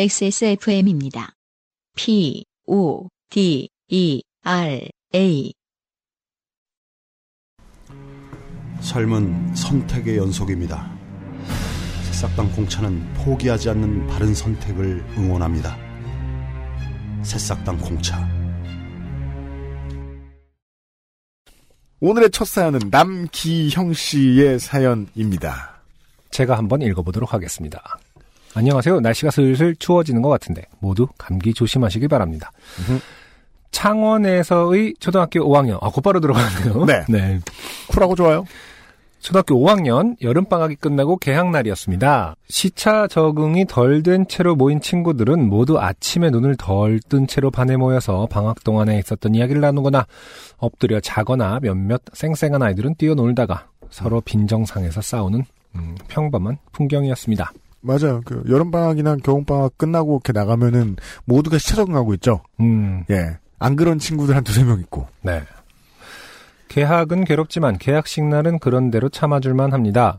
XSFM입니다. P, O, D, E, R, A. 삶은 선택의 연속입니다. 새싹당 공차는 포기하지 않는 바른 선택을 응원합니다. 새싹당 공차. 오늘의 첫 사연은 남기형 씨의 사연입니다. 제가 한번 읽어보도록 하겠습니다. 안녕하세요. 날씨가 슬슬 추워지는 것 같은데 모두 감기 조심하시길 바랍니다. 창원에서의 초등학교 5학년, 아, 곧바로 들어가는데요. 네. 쿨하고 좋아요. 초등학교 5학년 여름방학이 끝나고 개학날이었습니다. 시차 적응이 덜 된 채로 모인 친구들은 모두 아침에 눈을 덜 뜬 채로 반에 모여서 방학 동안에 있었던 이야기를 나누거나 엎드려 자거나 몇몇 쌩쌩한 아이들은 뛰어놀다가 서로 빈정상에서 싸우는 음, 평범한 풍경이었습니다. 맞아요. 그 여름 방학이나 겨울 방학 끝나고 이렇게 나가면은 모두가 시차 적응하고 있죠. 음, 예. 안 그런 친구들 한 두세 명 있고. 네. 개학은 괴롭지만 개학식 날은 그런 대로 참아줄만 합니다.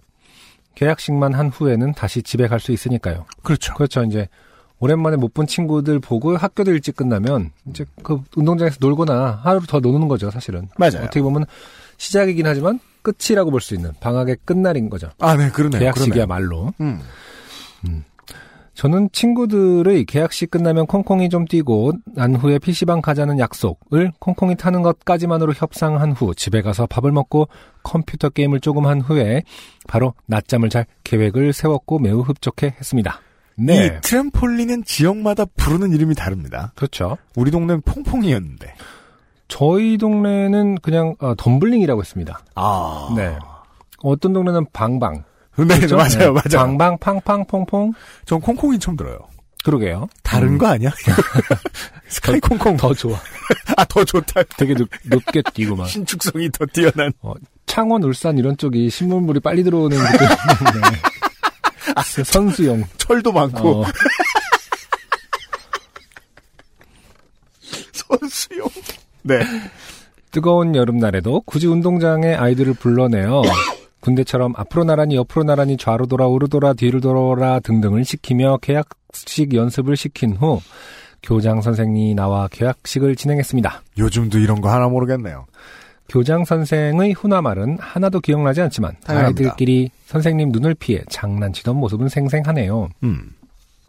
개학식만 한 후에는 다시 집에 갈 수 있으니까요. 그렇죠. 그렇죠. 이제 오랜만에 못 본 친구들 보고 학교도 일찍 끝나면 이제 그 운동장에서 놀거나 하루 더 노는 거죠, 사실은. 맞아요. 어떻게 보면 시작이긴 하지만 끝이라고 볼 수 있는 방학의 끝날인 거죠. 아, 네, 그러네요. 개학식이야말로. 그러네요. 음. 저는 친구들의 개학식 끝나면 콩콩이 좀 뛰고 난 후에 PC방 가자는 약속을 콩콩이 타는 것까지만으로 협상한 후 집에 가서 밥을 먹고 컴퓨터 게임을 조금 한 후에 바로 낮잠을 잘 계획을 세웠고 매우 흡족해 했습니다. 네. 이 트램폴린은 지역마다 부르는 이름이 다릅니다. 그렇죠. 우리 동네는 퐁퐁이었는데. 저희 동네는 그냥 어, 덤블링이라고 했습니다. 아. 네. 어떤 동네는 방방. 네, 그렇죠? 맞아요, 네. 맞아요. 방방, 팡팡, 퐁퐁. 전 콩콩이 처음 들어요. 그러게요. 다른 음, 거 아니야? 스카이 콩콩. 더 좋아. 아, 더 좋다. 되게 높, 높게 뛰고 막. 신축성이 더 뛰어난. 창원, 울산 이런 쪽이 신문물이 빨리 들어오는 곳인데 아, 선수용. 철도 많고. 어, 선수용. 네. 뜨거운 여름날에도 굳이 운동장에 아이들을 불러내어 군대처럼 앞으로 나란히 옆으로 나란히 좌로 돌아 우로 돌아 뒤로 돌아 등등을 시키며 계약식 연습을 시킨 후 교장 선생이 나와 계약식을 진행했습니다. 요즘도 이런 거 하나 모르겠네요. 교장 선생의 훈화말은 하나도 기억나지 않지만 당연합니다. 아이들끼리 선생님 눈을 피해 장난치던 모습은 생생하네요. 음.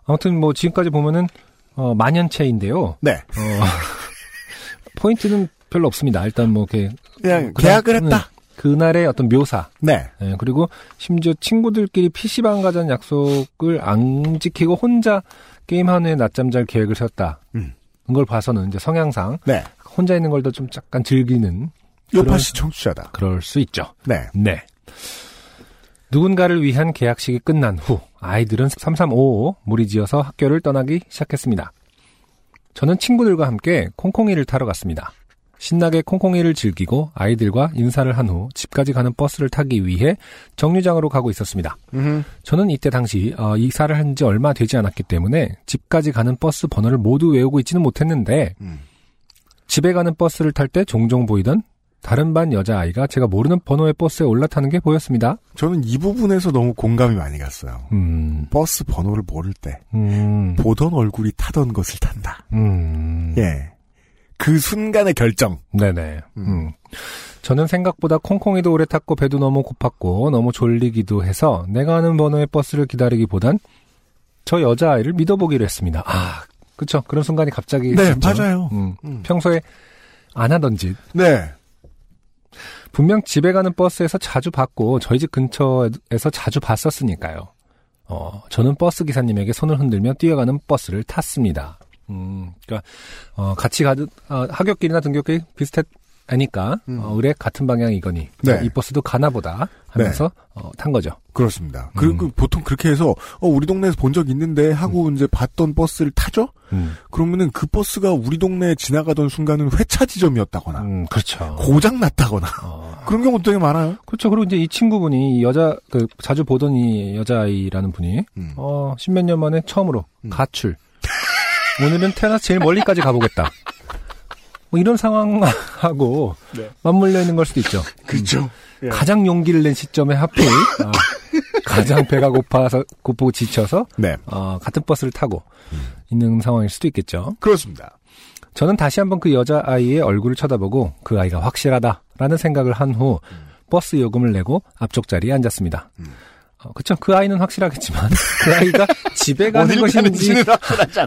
아무튼 뭐 지금까지 보면은 어, 만연체인데요. 네. 어, 포인트는 별로 없습니다. 일단 뭐 이렇게 그냥 그냥- 계약을 했다. 그날의 어떤 묘사 네. 예, 그리고 심지어 친구들끼리 PC방 가자는 약속을 안 지키고 혼자 게임하는 후에 낮잠 잘 계획을 세웠다. 음. 그걸 봐서는 이제 성향상 네. 혼자 있는 걸 더 좀 약간 즐기는 요파 씨 청취자다. 그럴 수 있죠. 네. 네. 누군가를 위한 계약식이 끝난 후 아이들은 3355 무리지어서 학교를 떠나기 시작했습니다. 저는 친구들과 함께 콩콩이를 타러 갔습니다. 신나게 콩콩이를 즐기고 아이들과 인사를 한 후 집까지 가는 버스를 타기 위해 정류장으로 가고 있었습니다. 음. 저는 이때 당시 어, 이사를 한 지 얼마 되지 않았기 때문에 집까지 가는 버스 번호를 모두 외우고 있지는 못했는데 음. 집에 가는 버스를 탈 때 종종 보이던 다른 반 여자아이가 제가 모르는 번호의 버스에 올라타는 게 보였습니다. 저는 이 부분에서 너무 공감이 많이 갔어요. 음, 버스 번호를 모를 때 음, 보던 얼굴이 타던 것을 탄다. 음. 예. 그 순간의 결정. 네네. 음. 음. 저는 생각보다 콩콩이도 오래 탔고 배도 너무 고팠고 너무 졸리기도 해서 내가 아는 번호의 버스를 기다리기보단 저 여자아이를 믿어보기로 했습니다. 아, 그쵸. 그런 순간이 갑자기. 네, 있었죠. 맞아요. 음. 음. 평소에 안 하던 짓. 네. 분명 집에 가는 버스에서 자주 봤고 저희 집 근처에서 자주 봤었으니까요. 어, 저는 버스 기사님에게 손을 흔들며 뛰어가는 버스를 탔습니다. 음, 그러니까 어, 같이 가듯 어, 하굣길이나 등굣길 비슷하니까 음. 어, 의뢰 같은 방향이거니 네. 이 버스도 가나보다 하면서 어, 탄 거죠. 그렇습니다. 그리고 음. 보통 그렇게 해서 어, 우리 동네에서 본 적 있는데 하고 이제 봤던 버스를 타죠? 음, 그러면은 그 버스가 우리 동네에 지나가던 순간은 회차 지점이었다거나 음, 그렇죠. 고장 났다거나 어, 그런 경우도 되게 많아요. 그렇죠. 그리고 이제 이 친구분이 이 여자 그 자주 보던 이 여자아이라는 분이 음. 어, 십몇 년 만에 처음으로 음. 가출. 오늘은 태어나서 제일 멀리까지 가보겠다. 뭐 이런 상황하고 네. 맞물려 있는 걸 수도 있죠. 그렇죠. 가장 용기를 낸 시점에 하필 아, 가장 배가 고파서 고프고 지쳐서 네. 어, 같은 버스를 타고 있는 상황일 수도 있겠죠. 그렇습니다. 저는 다시 한번 그 여자 아이의 얼굴을 쳐다보고 그 아이가 확실하다라는 생각을 한 후 버스 요금을 내고 앞쪽 자리에 앉았습니다. 어, 그쵸. 그 아이는 확실하겠지만 그 아이가 집에 가는 것인지.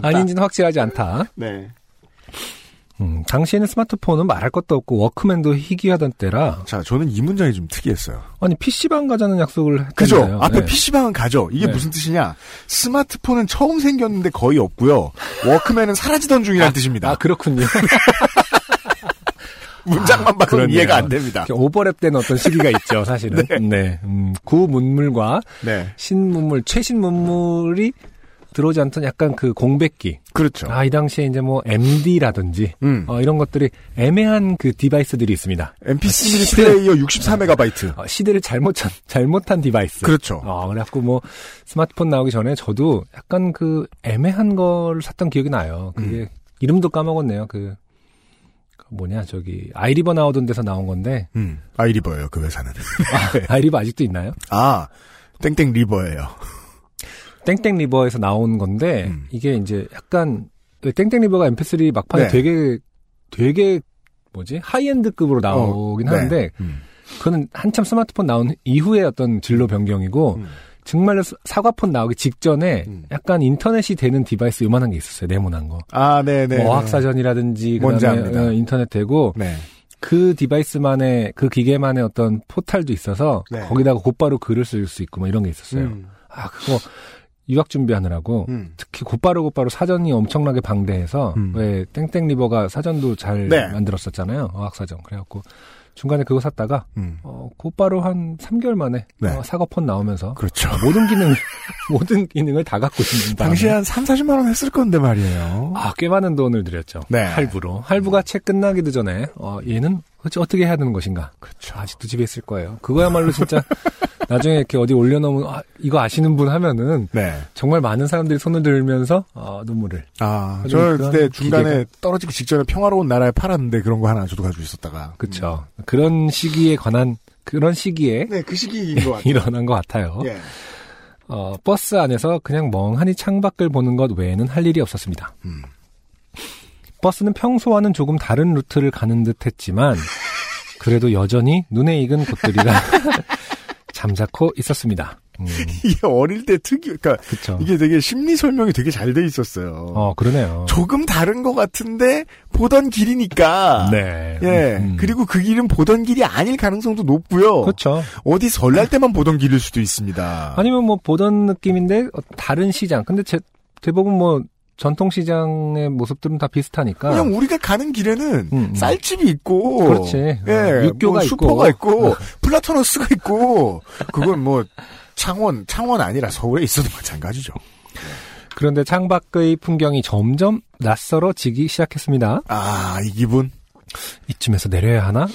아닌지는 확실하지 않다. 네. 음, 당시에는 스마트폰은 말할 것도 없고 워크맨도 희귀하던 때라 자, 저는 이 문장이 좀 특이했어요. 아니 PC방 가자는 약속을 그죠? 했잖아요. 앞에 네. PC방은 가죠. 이게 네. 무슨 뜻이냐? 스마트폰은 처음 생겼는데 거의 없고요. 워크맨은 사라지던 중이라는 뜻입니다. 아 그렇군요. 문장만 봐도 그렇네요. 이해가 안 됩니다. 오버랩된 어떤 시기가 있죠, 사실은. 네. 음, 구문물과 네. 신문물, 최신 문물이 들어오지 않던 약간 그 공백기. 그렇죠. 아, 이 당시에 이제 뭐 MD라든지 음. 어, 이런 것들이 애매한 그 device들이 있습니다. MP3 시대- 플레이어 64메가바이트. 어, 시대를 잘못 참- 잘못한 device. 그렇죠. 어, 그래갖고 뭐 스마트폰 나오기 전에 저도 약간 그 애매한 걸 샀던 기억이 나요. 그게 음. 이름도 까먹었네요. 그, 그 뭐냐 저기 아이리버 나오던 데서 나온 건데 음. 아이리버예요, 그 회사는. 아이리버 아직도 있나요? 아, 땡땡 리버예요. 땡땡 리버에서 나온 건데 음. 이게 이제 약간 그 땡땡 리버가 MP3 막판에 네. 되게 되게 뭐지 high-end급으로 나오긴 어, 네. 하는데 음. 그거는 한참 스마트폰 나온 이후의 어떤 진로 변경이고 음. 정말로 사- 사과폰 나오기 직전에 음. 약간 인터넷이 되는 device 요만한 게 있었어요 네모난 거 아, 네네. 뭐 어학사전이라든지 뭔지 그다음에. 어, 인터넷 되고 네. 그 디바이스만의 그 기계만의 어떤 포탈도 있어서 네. 거기다가 곧바로 글을 쓸 수 있고 뭐 이런 게 있었어요 음. 아 그거 유학 준비하느라고 음. 특히 곧바로 곧바로 사전이 엄청나게 방대해서 음. 왜 땡땡 리버가 사전도 잘 네. 만들었었잖아요 어학 사전 그래 갖고 중간에 그거 샀다가 음. 어, 곧바로 한 3개월 만에 네. 어, 사과폰 나오면서 그렇죠. 모든 기능 모든 기능을 다 갖고 있는 바람에 당시에 한 3, 40만 원 했을 건데 말이에요. 아, 꽤 많은 돈을 들였죠. 네. 할부로. 할부가 책 끝나기도 전에, 어, 얘는 어째- 어떻게 해야 되는 것인가. 그렇죠. 아직도 집에 있을 거예요. 그거야말로 진짜, 나중에 이렇게 어디 올려놓으면, 아, 이거 아시는 분 하면은, 네. 정말 많은 사람들이 손을 들면서, 어, 눈물을. 아, 저 그때 중간에 기계가- 떨어지기 직전에 평화로운 나라에 팔았는데 그런 거 하나 저도 가지고 있었다가. 그쵸. 그런 시기에 관한, 그런 시기에 네, 그 시기인 것 같아요. 일어난 것 같아요. 예. 어, 버스 안에서 그냥 멍하니 창밖을 보는 것 외에는 할 일이 없었습니다. 음. 버스는 평소와는 조금 다른 루트를 가는 듯 했지만, 그래도 여전히 눈에 익은 곳들이라 잠자코 있었습니다. 음, 이게 어릴 때 특유, 그러니까 그쵸. 이게 되게 심리 설명이 되게 잘 돼 있었어요. 어, 그러네요. 조금 다른 것 같은데 보던 길이니까. 네. 예. 음. 그리고 그 길은 보던 길이 아닐 가능성도 높고요. 그렇죠. 어디 설날 때만 보던 길일 수도 있습니다. 아니면 뭐 보던 느낌인데 어, 다른 시장. 근데 제, 대부분 뭐 전통 시장의 모습들은 다 비슷하니까. 그냥 우리가 가는 길에는 음, 음. 쌀집이 있고, 그렇지. 예, 어, 육교가 뭐 있고. 슈퍼가 있고, 플라타너스가 있고, 그건 뭐 창원, 창원 아니라 서울에 있어도 마찬가지죠. 그런데 창밖의 풍경이 점점 낯설어지기 시작했습니다. 아, 이 기분? 이쯤에서 내려야 하나?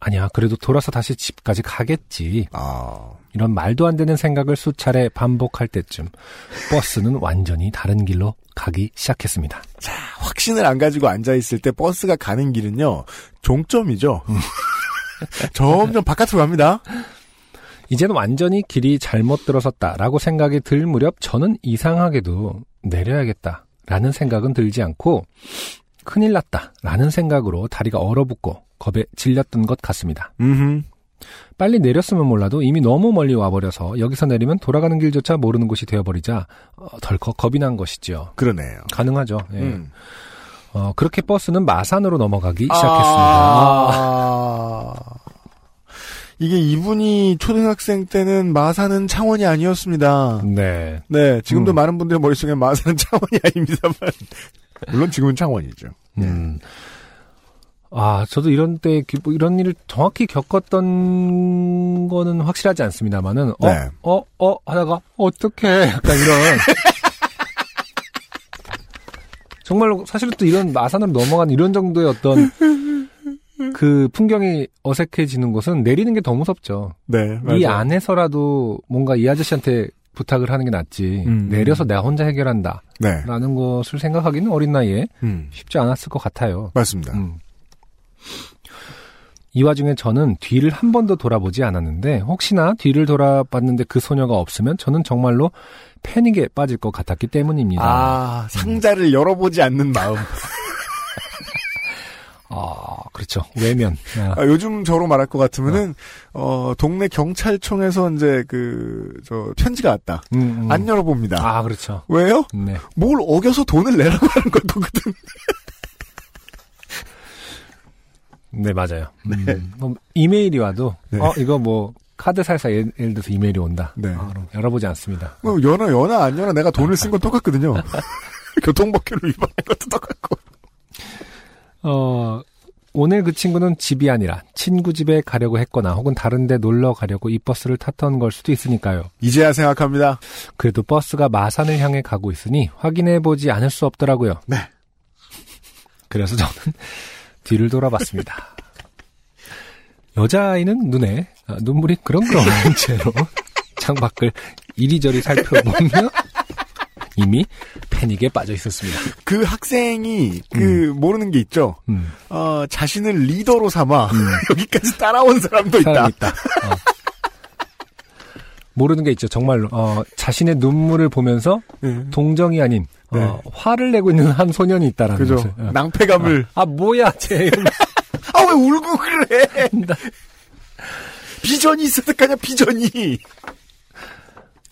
아니야, 그래도 돌아서 다시 집까지 가겠지. 아, 이런 말도 안 되는 생각을 수차례 반복할 때쯤 버스는 완전히 다른 길로 가기 시작했습니다. 자, 확신을 안 가지고 앉아있을 때 버스가 가는 길은요, 종점이죠. 점점 바깥으로 갑니다. 이제는 완전히 길이 잘못 들어섰다라고 생각이 들 무렵 저는 이상하게도 내려야겠다라는 생각은 들지 않고 큰일 났다라는 생각으로 다리가 얼어붙고 겁에 질렸던 것 같습니다. 음 빨리 내렸으면 몰라도 이미 너무 멀리 와버려서 여기서 내리면 돌아가는 길조차 모르는 곳이 되어버리자 어, 덜컥 겁이 난 것이죠. 그러네요. 가능하죠. 예. 음. 어, 그렇게 버스는 마산으로 넘어가기 시작했습니다. 아... 이게 이분이 초등학생 때는 마산은 창원이 아니었습니다. 네. 네, 지금도 음. 많은 분들의 머릿속에 마산은 창원이 아닙니다만. 물론 지금은 창원이죠. 음. 아, 저도 이런 때, 기- 뭐 이런 일을 정확히 겪었던 거는 확실하지 않습니다만은, 어, 네. 어, 어, 하다가, 어떡해. 약간 이런. 정말로, 사실은 또 이런 마산으로 넘어간 이런 정도의 어떤, 그 풍경이 어색해지는 곳은 내리는 게 더 무섭죠. 네, 이 맞아요. 안에서라도 뭔가 이 아저씨한테 부탁을 하는 게 낫지. 음. 내려서 내가 혼자 해결한다. 네, 라는 것을 생각하기는 어린 나이에 음, 쉽지 않았을 것 같아요. 맞습니다. 음. 이 와중에 저는 뒤를 한 번도 돌아보지 않았는데 혹시나 뒤를 돌아봤는데 그 소녀가 없으면 저는 정말로 패닉에 빠질 것 같았기 때문입니다. 아, 상자를 열어보지 않는 마음. 아, 그렇죠. 외면. 아, 아, 요즘 저로 말할 것 같으면은, 어, 동네 경찰청에서 이제 그, 저, 편지가 왔다. 음, 음. 안 열어봅니다. 아, 그렇죠. 왜요? 네. 뭘 어겨서 돈을 내라고 하는 걸 거거든. 네, 맞아요. 음, 뭐 이메일이 와도, 네. 어, 이거 뭐, 카드 살사 예를, 예를 들어서 이메일이 온다. 네. 아, 그럼 열어보지 않습니다. 뭐, 연어, 연어, 안 연어, 내가 돈을 쓴 건 똑같거든요. 교통법규를 위반한 것도 똑같고. 어, 오늘 그 친구는 집이 아니라 친구 집에 가려고 했거나 혹은 다른 데 놀러 가려고 이 버스를 탔던 걸 수도 있으니까요. 이제야 생각합니다. 그래도 버스가 마산을 향해 가고 있으니 확인해 보지 않을 수 없더라고요. 네. 그래서 저는 뒤를 돌아봤습니다. 여자아이는 눈에 아, 눈물이 그렁그렁한 채로 창밖을 이리저리 살펴보며 이미 패닉에 빠져 있었습니다. 그 학생이, 그, 모르는 게 있죠. 음, 어, 자신을 리더로 삼아, 여기까지 따라온 사람도 있다. 사람이 있다. 어. 모르는 게 있죠. 정말로 어, 자신의 눈물을 보면서 예. 동정이 아닌 어, 네. 화를 내고 있는 한 소년이 있다라는 그죠. 것을. 어. 낭패감을. 아 뭐야 쟤 아, 왜 울고 그래? 비전이 있었을 거 아니야, 비전이.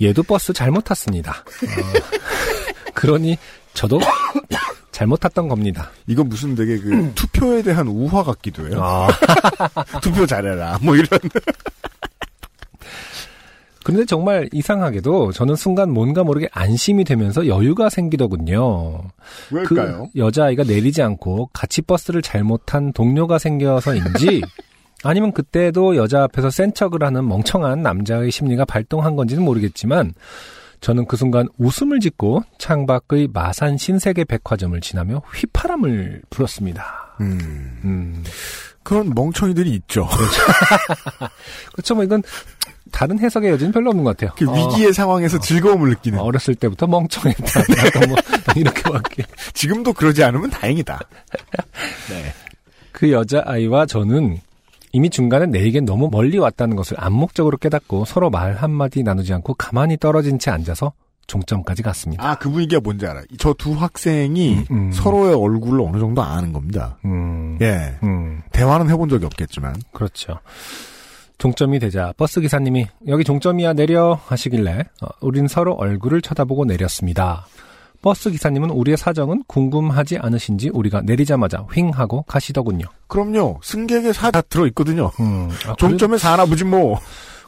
얘도 버스 잘못 탔습니다. 어, 그러니 저도 잘못 탔던 겁니다. 이건 무슨 되게 그, 투표에 대한 우화 같기도 해요. 아. 투표 잘해라. 뭐 이런. 근데 정말 이상하게도 저는 순간 뭔가 모르게 안심이 되면서 여유가 생기더군요. 왜일까요? 그 여자아이가 내리지 않고 같이 버스를 잘못한 동료가 생겨서인지 아니면 그때도 여자 앞에서 센 척을 하는 멍청한 남자의 심리가 발동한 건지는 모르겠지만 저는 그 순간 웃음을 짓고 창밖의 마산 신세계 백화점을 지나며 휘파람을 불었습니다. 음, 음. 그런 멍청이들이 있죠. 그렇죠. 뭐 이건 다른 해석의 여지는 별로 없는 것 같아요. 그 위기의 상황에서 즐거움을 느끼는. 어, 어렸을 때부터 멍청했다. 뭐 이렇게밖에. 지금도 그러지 않으면 다행이다. 그 여자 아이와 저는 이미 중간에 내리게 너무 멀리 왔다는 것을 암묵적으로 깨닫고 서로 말 한마디 나누지 않고 가만히 떨어진 채 앉아서 종점까지 갔습니다. 아, 그 분위기가 뭔지 알아. 저 두 학생이 음, 음. 서로의 얼굴을 어느 정도 아는 겁니다. 음, 예. 음, 대화는 해본 적이 없겠지만. 그렇죠. 종점이 되자 버스 기사님이 여기 종점이야 내려 하시길래 어, 우린 서로 얼굴을 쳐다보고 내렸습니다. 버스 기사님은 우리의 사정은 궁금하지 않으신지 우리가 내리자마자 휑 하고 가시더군요. 그럼요. 승객의 사 다 들어있거든요. 음, 아, 종점에 사나 보지 뭐.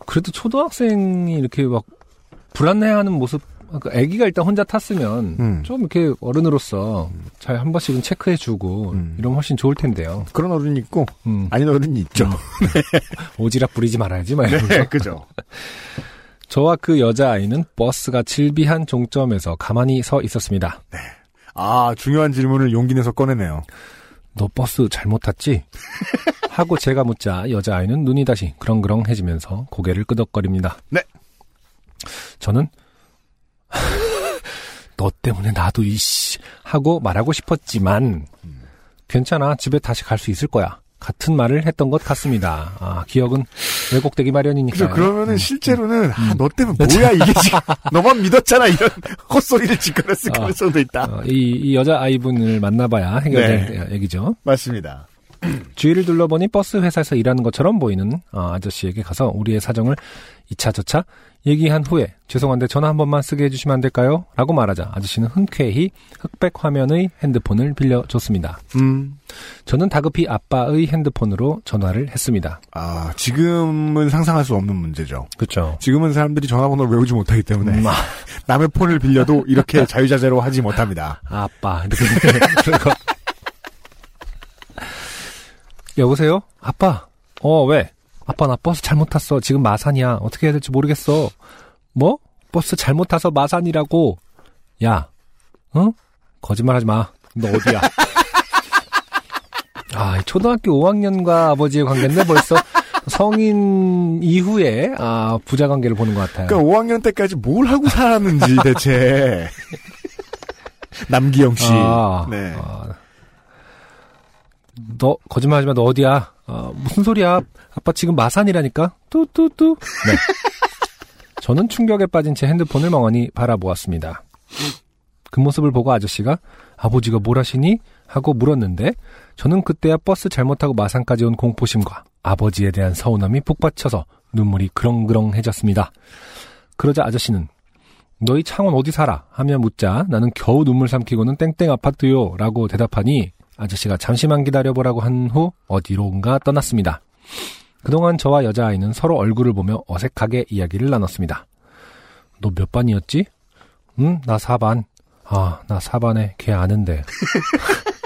그래도 초등학생이 이렇게 막 불안해하는 모습, 그 아기가 일단 혼자 탔으면 음. 좀 이렇게 어른으로서 잘 한 번씩은 체크해주고 음. 이러면 훨씬 좋을 텐데요. 그런 어른이 있고, 음, 아닌 어른이 있죠. 오지랖 부리지 말아야지 막 이러면서. 네, 그죠. 저와 그 여자아이는 버스가 질비한 종점에서 가만히 서 있었습니다. 아, 중요한 질문을 용기 내서 꺼내네요. 너 버스 잘못 탔지? 하고 제가 묻자 여자아이는 눈이 다시 그렁그렁해지면서 고개를 끄덕거립니다. 네. 저는 너 때문에 나도 이씨 하고 말하고 싶었지만 괜찮아 집에 다시 갈 수 있을 거야. 같은 말을 했던 것 같습니다. 아, 기억은 왜곡되기 마련이니까요. 그죠. 그러면은 실제로는, 아, 너 때문에 뭐야, 이게 지금. 너만 믿었잖아, 이런 헛소리를 짓거렸을 아. 가능성도 있다. 어, 이, 이 여자 아이분을 만나봐야 해결될 얘기죠. 맞습니다. 주위를 둘러보니 버스 회사에서 일하는 것처럼 보이는 어, 아저씨에게 가서 우리의 사정을 이차저차 얘기한 후에 죄송한데 전화 한 번만 쓰게 해주시면 안 될까요? 라고 말하자 아저씨는 흔쾌히 흑백 화면의 핸드폰을 빌려줬습니다. 음. 저는 다급히 아빠의 핸드폰으로 전화를 했습니다. 아, 지금은 상상할 수 없는 문제죠. 그렇죠. 지금은 사람들이 전화번호를 외우지 못하기 때문에 음, 아, 남의 폰을 빌려도 이렇게 자유자재로 하지 못합니다. 아빠 이렇게 여보세요? 아빠. 어 왜? 아빠 나 버스 잘못 탔어. 지금 마산이야. 어떻게 해야 될지 모르겠어. 뭐? 버스 잘못 타서 마산이라고? 야, 응? 거짓말하지 마. 너 어디야? 아, 이 초등학교 5학년과 아버지의 관계인데 벌써 성인 이후에 아 부자 관계를 보는 것 같아요. 그러니까 5학년 때까지 뭘 하고 살았는지 대체. 남기영 씨. 아, 네. 아. 너 거짓말하지 마. 너 어디야? 아, 무슨 소리야? 아빠 지금 마산이라니까? 뚜뚜뚜. 네. 저는 충격에 빠진 제 핸드폰을 멍하니 바라보았습니다. 그 모습을 보고 아저씨가 아버지가 뭘 하시니? 하고 물었는데 저는 그때야 버스 잘못 타고 마산까지 온 공포심과 아버지에 대한 서운함이 북받쳐서 눈물이 그렁그렁해졌습니다. 그러자 아저씨는 너희 창원 어디 살아? 하며 묻자 나는 겨우 눈물 삼키고는 땡땡 아파트요 라고 대답하니 아저씨가 잠시만 기다려보라고 한 후 어디론가 떠났습니다. 그동안 저와 여자아이는 서로 얼굴을 보며 어색하게 이야기를 나눴습니다. 너 몇 반이었지? 응, 나 4반. 아, 나 4반에 걔 아는데.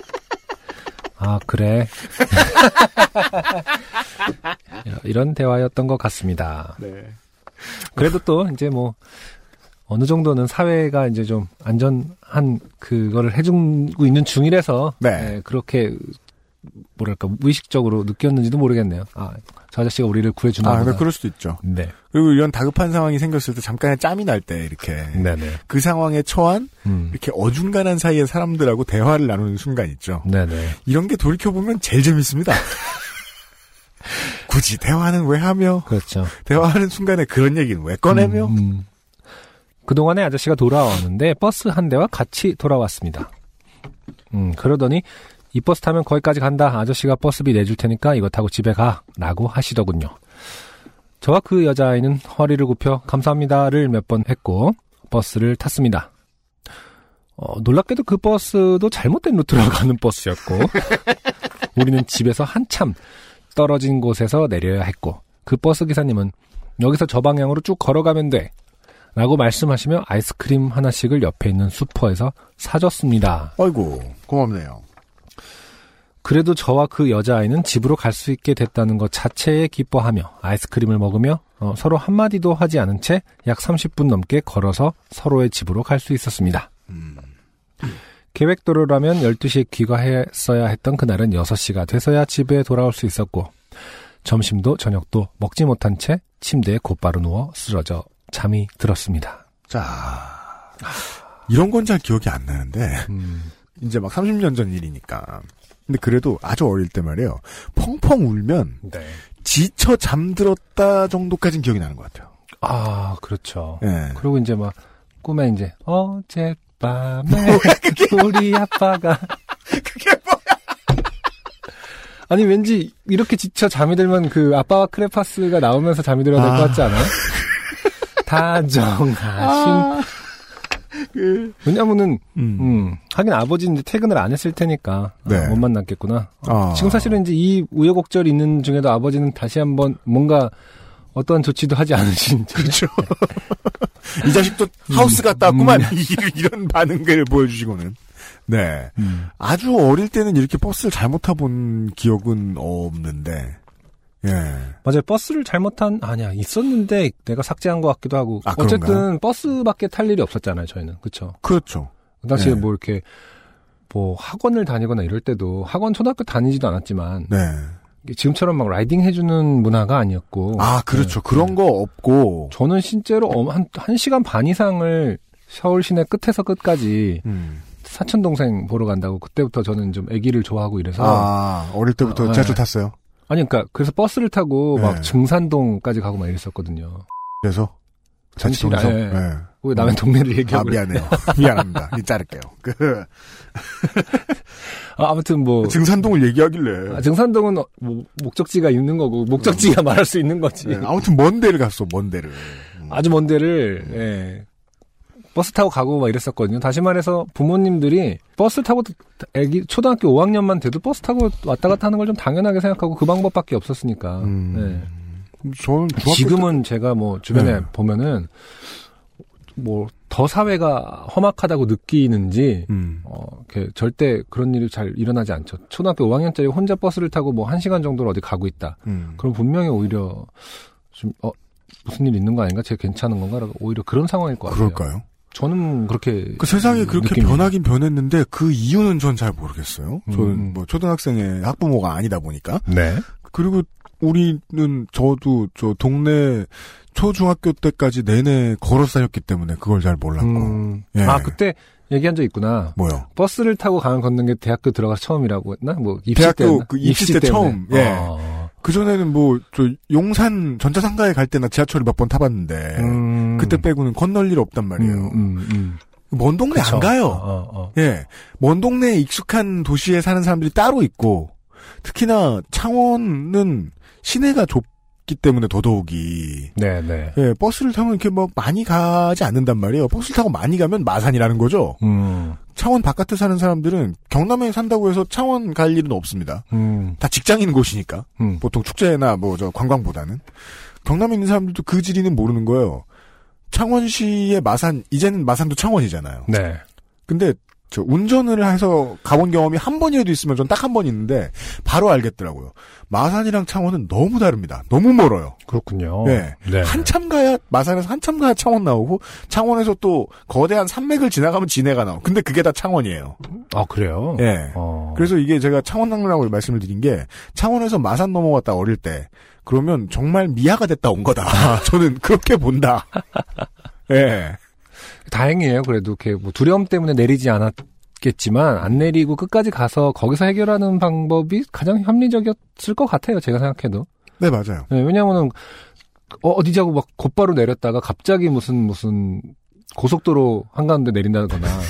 아, 그래. 이런 대화였던 것 같습니다. 네. 그래도 또 이제 뭐 어느 정도는 사회가 이제 좀 안전한 그거를 해주고 있는 중이라서 네. 예, 그렇게 뭐랄까 무의식적으로 느꼈는지도 모르겠네요. 아, 저 아저씨가 우리를 구해주나 아. 네, 그럴 수도 있죠. 네, 그리고 이런 다급한 상황이 생겼을 때 잠깐의 짬이 날 때 이렇게 네네. 그 상황에 처한 음, 이렇게 어중간한 사이의 사람들하고 대화를 나누는 순간 있죠. 네네. 이런 게 돌이켜 보면 제일 재밌습니다. 굳이 대화는 왜 하며 그렇죠. 대화하는 순간에 그런 얘기는 왜 꺼내며 음, 음. 그동안에 아저씨가 돌아왔는데 버스 한 대와 같이 돌아왔습니다. 음, 그러더니 이 버스 타면 거기까지 간다. 아저씨가 버스비 내줄 테니까 이거 타고 집에 가. 라고 하시더군요. 저와 그 여자아이는 허리를 굽혀 감사합니다를 몇 번 했고 버스를 탔습니다. 어, 놀랍게도 그 버스도 잘못된 루트로 가는 버스였고 우리는 집에서 한참 떨어진 곳에서 내려야 했고 그 버스 기사님은 여기서 저 방향으로 쭉 걸어가면 돼. 라고 말씀하시며 아이스크림 하나씩을 옆에 있는 슈퍼에서 사줬습니다. 아이고 고맙네요. 그래도 저와 그 여자아이는 집으로 갈 수 있게 됐다는 것 자체에 기뻐하며 아이스크림을 먹으며 어, 서로 한마디도 하지 않은 채 약 30분 넘게 걸어서 서로의 집으로 갈 수 있었습니다. 계획대로라면 12시에 귀가했어야 했던 그날은 6시가 돼서야 집에 돌아올 수 있었고 점심도 저녁도 먹지 못한 채 침대에 곧바로 누워 쓰러져 잠이 들었습니다. 자 이런 건 잘 기억이 안 나는데 음, 이제 막 30년 전 일이니까. 근데 그래도 아주 어릴 때 말이에요. 펑펑 울면 네. 지쳐 잠들었다 정도까지는 기억이 나는 것 같아요. 아, 그렇죠. 예. 그리고 이제 막 꿈에 이제 어젯밤에 우리 아빠가 그게 뭐야? 아니 왠지 이렇게 지쳐 잠이 들면 그 아빠와 크레파스가 나오면서 잠이 들어야 될것 아. 같지 않아요? 다정하신 그, 왜냐면은 음. 음 하긴 아버지는 이제 퇴근을 안 했을 테니까 아, 네. 못 만났겠구나. 아. 지금 사실은 이제 이 우여곡절이 있는 중에도 아버지는 다시 한번 뭔가 어떠한 조치도 하지 않으신 채 그렇죠. 이 자식도 하우스 갔다 왔구만. 이런 반응을 보여주시고는. 네. 음. 아주 어릴 때는 이렇게 버스를 잘못 타본 기억은 없는데, 예. 맞아요. 버스를 잘못한 아니야 있었는데 내가 삭제한 것 같기도 하고 아, 어쨌든 그런가요? 버스밖에 탈 일이 없었잖아요. 저희는 그렇죠. 그렇죠. 그 당시에 네. 뭐 이렇게 뭐 학원을 다니거나 이럴 때도 학원 초등학교 다니지도 않았지만 네. 지금처럼 막 라이딩 해주는 문화가 아니었고 아, 그렇죠. 네. 그런 거 없고, 저는 실제로 엄- 한, 한 시간 반 이상을 서울 시내 끝에서 끝까지 음. 사촌 동생 보러 간다고 그때부터 저는 좀 아기를 좋아하고 이래서 아, 어릴 때부터 아, 네. 탔어요. 아니 그러니까 그래서 버스를 타고 네. 막 증산동까지 가고 막 이랬었거든요. 그래서, 자취동에서. 정신- 예. 네. 왜 남의 동네를 아, 얘기하고 그래. 미안해요. 미안합니다. 이 자를게요. 그, 아, 아무튼 뭐 증산동을 얘기하길래. 아, 증산동은 어, 뭐, 목적지가 있는 거고 목적지가 말할 수 있는 거지. 네, 아무튼 먼 데를 갔어, 먼 데를. 음. 아주 먼 데를 예. 버스 타고 가고 막 이랬었거든요. 다시 말해서 부모님들이 버스 타고 애기 초등학교 5학년만 돼도 버스 타고 왔다 갔다 하는 걸 좀 당연하게 생각하고 그 방법밖에 없었으니까. 음. 예. 저는 지금은 제가 뭐 주변에 네. 보면은 뭐 더 사회가 험악하다고 느끼는지 때, 음. 어, 이렇게 절대 그런 일이 잘 일어나지 않죠. 초등학교 5학년짜리 혼자 버스를 타고 뭐 1시간 정도를 어디 가고 있다. 음. 그럼 분명히 오히려 좀, 어, 무슨 일 있는 거 아닌가? 제 괜찮은 건가? 라고 오히려 그런 상황일 것 같아요. 그럴까요? 저는 그렇게. 그 세상이 그렇게 느낍니다. 변하긴 변했는데 그 이유는 전 잘 모르겠어요. 저는 음. 뭐 초등학생의 학부모가 아니다 보니까. 네. 그리고 우리는 저도 저 동네 초중학교 때까지 내내 걸어 다녔기 때문에 그걸 잘 몰랐고. 음, 예. 아, 그때 얘기한 적 있구나. 뭐요? 버스를 타고 가면 걷는 게 대학교 들어가서 처음이라고 했나? 뭐, 입시 때. 대학교 그 입시 때 처음, 예. 아, 그 전에는 뭐, 저, 용산 전자상가에 갈 때나 지하철을 몇 번 타봤는데, 음. 그때 빼고는 건널 일 없단 말이에요. 음, 음, 음. 먼 동네 그쵸. 안 가요. 어, 어, 어. 예. 먼 동네에 익숙한 도시에 사는 사람들이 따로 있고, 특히나 창원은 시내가 좁 기 때문에 더더욱이, 네, 네. 예, 버스를 타면 이렇게 뭐 많이 가지 않는단 말이에요. 버스를 타고 많이 가면 마산이라는 거죠. 음, 창원 바깥에 사는 사람들은 경남에 산다고 해서 창원 갈 일은 없습니다. 음, 다 직장인 곳이니까. 음. 보통 축제나 뭐 저 관광보다는. 경남에 있는 사람들도 그 지리는 모르는 거예요. 창원시의 마산, 이제는 마산도 창원이잖아요. 네. 근데 저 운전을 해서 가본 경험이 한 번이라도 있으면 전 딱 한 번 있는데 바로 알겠더라고요. 마산이랑 창원은 너무 다릅니다. 너무 멀어요. 그렇군요. 네. 네. 한참 가야 마산에서 한참 가야 창원 나오고 창원에서 또 거대한 산맥을 지나가면 진해가 나오. 근데 그게 다 창원이에요. 아, 그래요? 예. 어. 그래서 이게 제가 창원 낭라고 말씀을 드린 게 창원에서 마산 넘어갔다 어릴 때 그러면 정말 미아가 됐다 온 거다. 저는 그렇게 본다. 예. 다행이에요. 그래도 이렇게 뭐 두려움 때문에 내리지 않았겠지만 안 내리고 끝까지 가서 거기서 해결하는 방법이 가장 합리적이었을 것 같아요. 제가 생각해도. 네 맞아요. 네, 왜냐하면은 어, 어디지 하고 막 곧바로 내렸다가 갑자기 무슨 무슨 고속도로 한가운데 내린다거나 뭐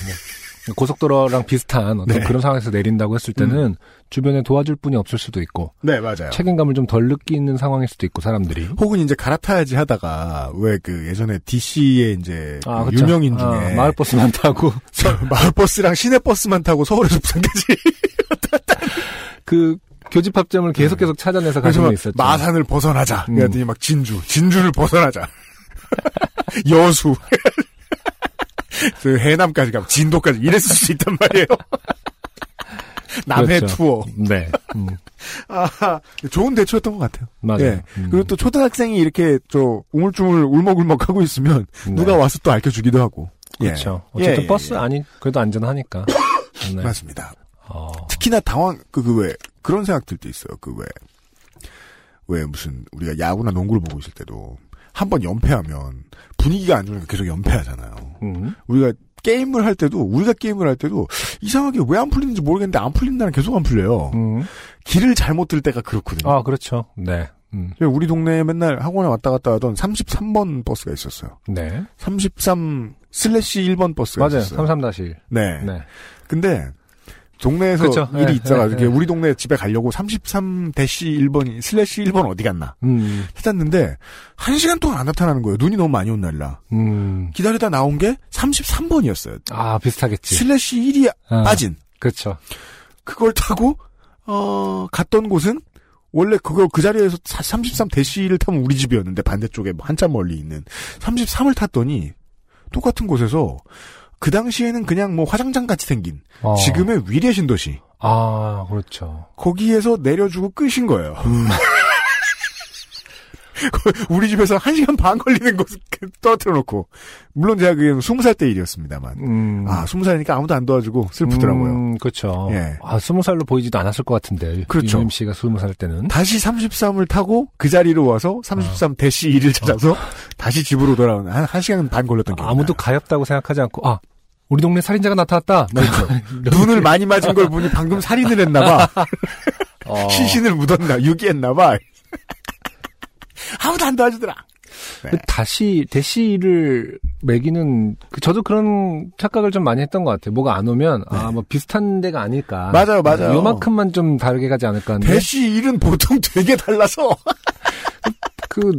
고속도로랑 비슷한 어떤 네. 그런 상황에서 내린다고 했을 때는 주변에 도와줄 분이 없을 수도 있고 네 맞아요. 책임감을 좀 덜 느끼는 상황일 수도 있고 사람들이 혹은 이제 갈아타야지 하다가 왜 그 예전에 DC의 이제 그 그쵸. 유명인 중에 아, 마을버스만 타고 마을버스랑 시내버스만 타고 서울에서 부산까지 그 교집합점을 계속 계속 찾아내서 막 있었죠. 마산을 벗어나자. 음. 그랬더니 막 진주, 진주를 벗어나자. 여수. 그 해남까지 가고 진도까지 이랬을 수 있단 말이에요. 남해 그렇죠. 투어. 네, 음, 아, 좋은 대처였던 것 같아요. 맞아요. 예. 음. 그리고 또 초등학생이 이렇게 저 우물쭈물 울먹울먹 하고 있으면 네. 누가 와서 또 알려주기도 하고. 예. 그렇죠. 예, 어쨌든 예, 버스 예. 아니 그래도 안전하니까. 네. 맞습니다. 어, 특히나 당황 그그왜 그런 생각들도 있어요. 그 왜 왜 무슨 우리가 야구나 농구를 보고 있을 때도 한 번 연패하면 분위기가 안 좋으니까 계속 연패하잖아요. 음. 우리가 게임을 할 때도 우리가 게임을 할 때도 이상하게 왜 안 풀리는지 모르겠는데 안 풀린 날은 계속 안 풀려요. 음. 길을 잘못 들 때가 그렇거든요. 아 그렇죠. 네. 음. 우리 동네에 맨날 학원에 왔다 갔다 하던 33번 버스가 있었어요. 네. 33 슬래시 1번 버스가 맞아요. 있었어요. 33-1. 네. 네. 근데 동네에서 그쵸. 일이 네, 있다가 네, 네. 우리 동네 집에 가려고 33 대시 1번 슬래시 1번 어디 갔나 음. 찾았는데 한 시간 동안 안 나타나는 거예요. 눈이 너무 많이 온 날이라 음. 기다리다 나온 게 33번이었어요. 아 비슷하겠지. 슬래시 1이 아, 빠진 그렇죠. 그걸 타고 어 갔던 곳은 원래 그거 그 자리에서 33 대시를 타면 우리 집이었는데 반대쪽에 한참 멀리 있는 33을 탔더니 똑같은 곳에서 그 당시에는 그냥 뭐 화장장 같이 생긴 어. 지금의 위례 신도시 아 그렇죠. 거기에서 내려주고 끄신 거예요. 음. 우리 집에서 한 시간 반 걸리는 곳 떨어뜨려 놓고 물론 제가 그게 스무 살때 일이었습니다만 음. 아 스무 살이니까 아무도 안 도와주고 슬프더라고요. 음, 그렇죠. 예. 아 스무 살로 보이지도 않았을 것 같은데. 그렇죠. 유임 씨가 스무 살 때는. 다시 33을 타고 그 자리로 와서 33 대시 1을 찾아서 다시 집으로 돌아오는 한, 한 시간 반 걸렸던 기억이 아무도. 가엾다고 생각하지 않고 아 우리 동네 살인자가 나타났다. 막 이런- 눈을 많이 맞은 걸 보니 방금 살인을 했나봐. 어. 시신을 묻었나, 유기했나봐. 아무도 안 도와주더라. 그 다시 대시를 매기는 그 저도 그런 착각을 좀 많이 했던 것 같아요. 뭐가 안 오면 아뭐 비슷한 데가 아닐까. 맞아요, 맞아요. 요만큼만 좀 다르게 가지 않을까 하는데 대시 1은 보통 되게 달라서. 그,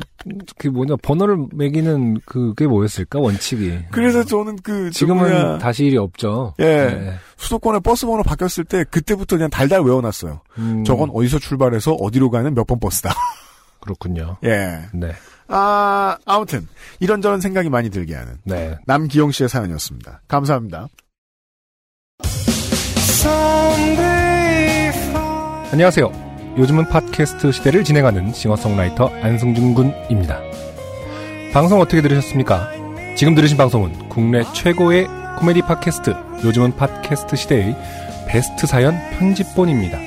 그 뭐냐 번호를 매기는 그게 뭐였을까 원칙이. 그래서 저는 그, 저 지금은 뭐야, 다시 일이 없죠. 예. 네. 수도권에 버스 번호 바뀌었을 때 그때부터 그냥 달달 외워놨어요. 음, 저건 어디서 출발해서 어디로 가는 몇 번 버스다. 그렇군요. 예. 네, 아, 아무튼 이런저런 생각이 많이 들게 하는 네. 남기영 씨의 사연이었습니다. 감사합니다. 안녕하세요. 요즘은 팟캐스트 시대를 진행하는 싱어송라이터 안승준 군입니다. 방송 어떻게 들으셨습니까? 지금 들으신 방송은 국내 최고의 코미디 팟캐스트 요즘은 팟캐스트 시대의 베스트 사연 편집본입니다.